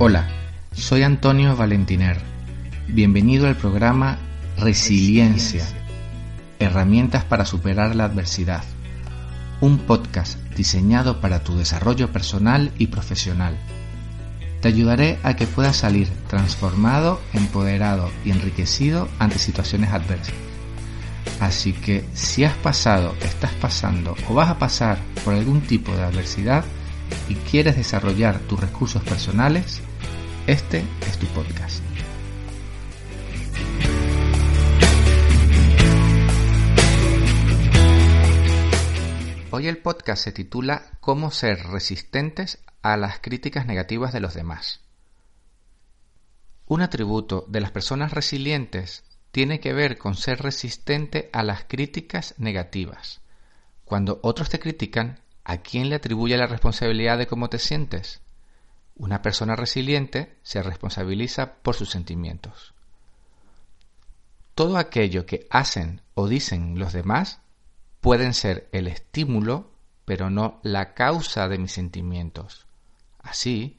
Hola, soy Antonio Valentiner. Bienvenido al programa Resiliencia, herramientas para superar la adversidad. Un podcast diseñado para tu desarrollo personal y profesional. Te ayudaré a que puedas salir transformado, empoderado y enriquecido ante situaciones adversas. Así que si has pasado, estás pasando o vas a pasar por algún tipo de adversidad y quieres desarrollar tus recursos personales, este es tu podcast. Hoy el podcast se titula Cómo ser resistentes a las críticas negativas de los demás. Un atributo de las personas resilientes tiene que ver con ser resistente a las críticas negativas. Cuando otros te critican, ¿a quién le atribuye la responsabilidad de cómo te sientes? Una persona resiliente se responsabiliza por sus sentimientos. Todo aquello que hacen o dicen los demás pueden ser el estímulo, pero no la causa de mis sentimientos. Así,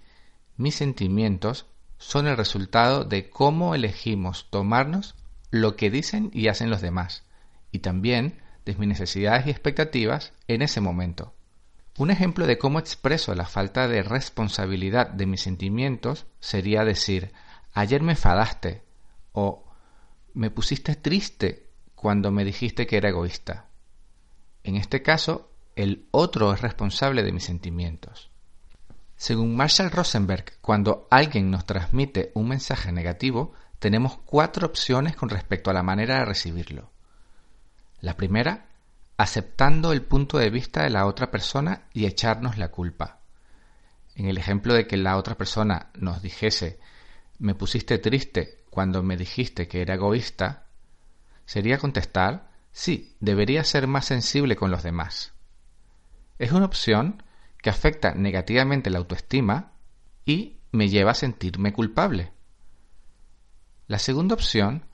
mis sentimientos son el resultado de cómo elegimos tomarnos lo que dicen y hacen los demás, y también de mis necesidades y expectativas en ese momento. Un ejemplo de cómo expreso la falta de responsabilidad de mis sentimientos sería decir, ayer me enfadaste o me pusiste triste cuando me dijiste que era egoísta. En este caso, el otro es responsable de mis sentimientos. Según Marshall Rosenberg, cuando alguien nos transmite un mensaje negativo, tenemos cuatro opciones con respecto a la manera de recibirlo. La primera aceptando el punto de vista de la otra persona y echarnos la culpa. En el ejemplo de que la otra persona nos dijese me pusiste triste cuando me dijiste que era egoísta, sería contestar sí, debería ser más sensible con los demás. Es una opción que afecta negativamente la autoestima y me lleva a sentirme culpable. La segunda opción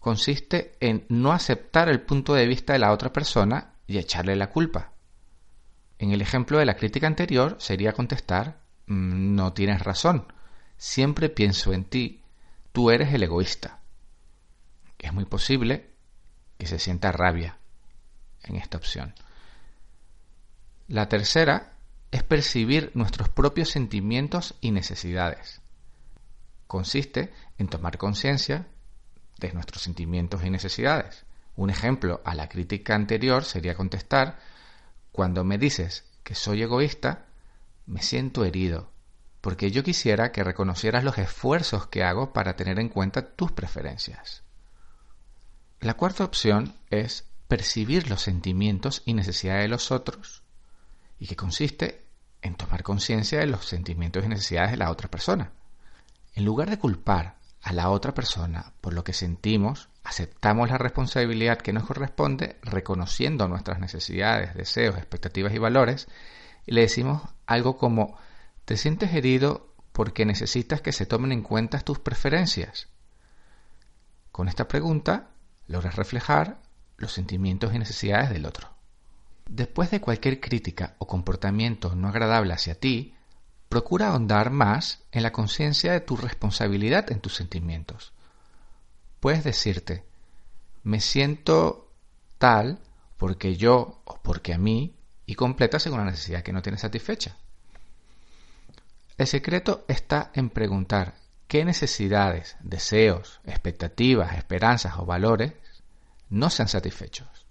consiste en no aceptar el punto de vista de la otra persona y echarle la culpa. En el ejemplo de la crítica anterior sería contestar mm, no tienes razón, siempre pienso en ti, tú eres el egoísta. Es muy posible que se sienta rabia en esta opción. La tercera es percibir nuestros propios sentimientos y necesidades. Consiste en tomar conciencia de nuestros sentimientos y necesidades. Un ejemplo a la crítica anterior sería contestar, cuando me dices que soy egoísta, me siento herido, porque yo quisiera que reconocieras los esfuerzos que hago para tener en cuenta tus preferencias. La cuarta opción es percibir los sentimientos y necesidades de los otros, y que consiste en tomar conciencia de los sentimientos y necesidades de la otra persona. En lugar de culpar a la otra persona por lo que sentimos, aceptamos la responsabilidad que nos corresponde reconociendo nuestras necesidades, deseos, expectativas y valores y le decimos algo como ¿te sientes herido porque necesitas que se tomen en cuenta tus preferencias? Con esta pregunta logras reflejar los sentimientos y necesidades del otro. Después de cualquier crítica o comportamiento no agradable hacia ti, procura ahondar más en la conciencia de tu responsabilidad en tus sentimientos. Puedes decirte, me siento tal porque yo o porque a mí y completa según la necesidad que no tienes satisfecha. El secreto está en preguntar qué necesidades, deseos, expectativas, esperanzas o valores no se han satisfechos.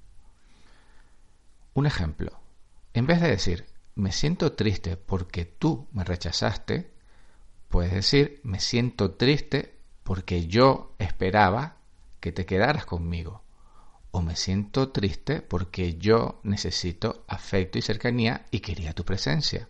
Un ejemplo. En vez de decir me siento triste porque tú me rechazaste, puedes decir, me siento triste porque yo esperaba que te quedaras conmigo. O me siento triste porque yo necesito afecto y cercanía y quería tu presencia.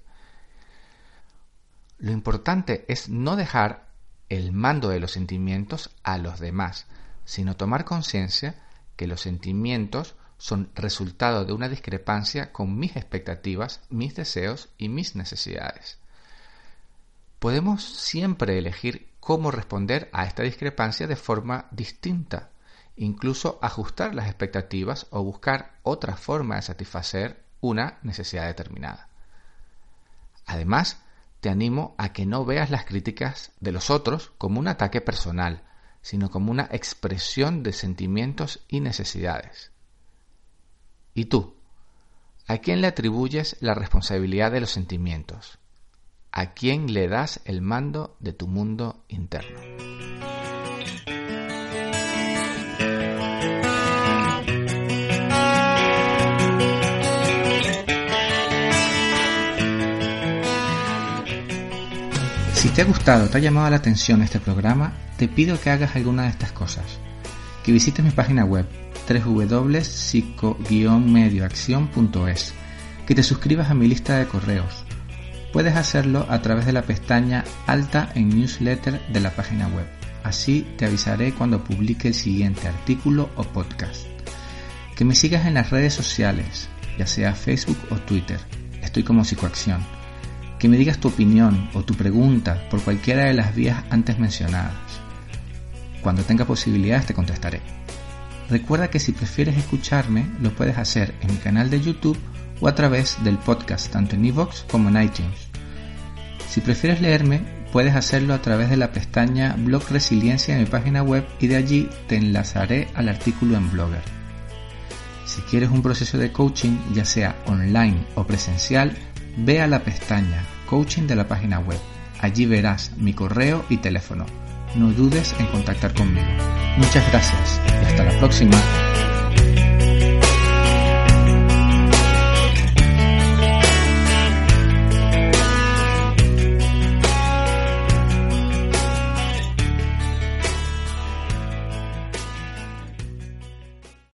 Lo importante es no dejar el mando de los sentimientos a los demás, sino tomar conciencia que los sentimientos son resultado de una discrepancia con mis expectativas, mis deseos y mis necesidades. Podemos siempre elegir cómo responder a esta discrepancia de forma distinta, incluso ajustar las expectativas o buscar otra forma de satisfacer una necesidad determinada. Además, te animo a que no veas las críticas de los otros como un ataque personal, sino como una expresión de sentimientos y necesidades. ¿Y tú? ¿A quién le atribuyes la responsabilidad de los sentimientos? ¿A quién le das el mando de tu mundo interno? Si te ha gustado, te ha llamado la atención este programa, te pido que hagas alguna de estas cosas. Que visites mi página web www.psico-medioacción.es, que te suscribas a mi lista de correos. Puedes hacerlo a través de la pestaña alta en newsletter de la página web. Así te avisaré cuando publique el siguiente artículo o podcast. Que me sigas en las redes sociales, ya sea Facebook o Twitter. Estoy como Psicoacción que me digas tu opinión o tu pregunta por cualquiera de las vías antes mencionadas. Cuando tenga posibilidades te contestaré. Recuerda que si prefieres escucharme lo puedes hacer en mi canal de YouTube o a través del podcast tanto en iVoox como en iTunes. Si prefieres leerme, puedes hacerlo a través de la pestaña Blog Resiliencia en mi página web y de allí te enlazaré al artículo en Blogger. Si quieres un proceso de coaching, ya sea online o presencial, Ve a la pestaña Coaching de la página web. Allí verás mi correo y teléfono. No dudes en contactar conmigo. Muchas gracias hasta la próxima.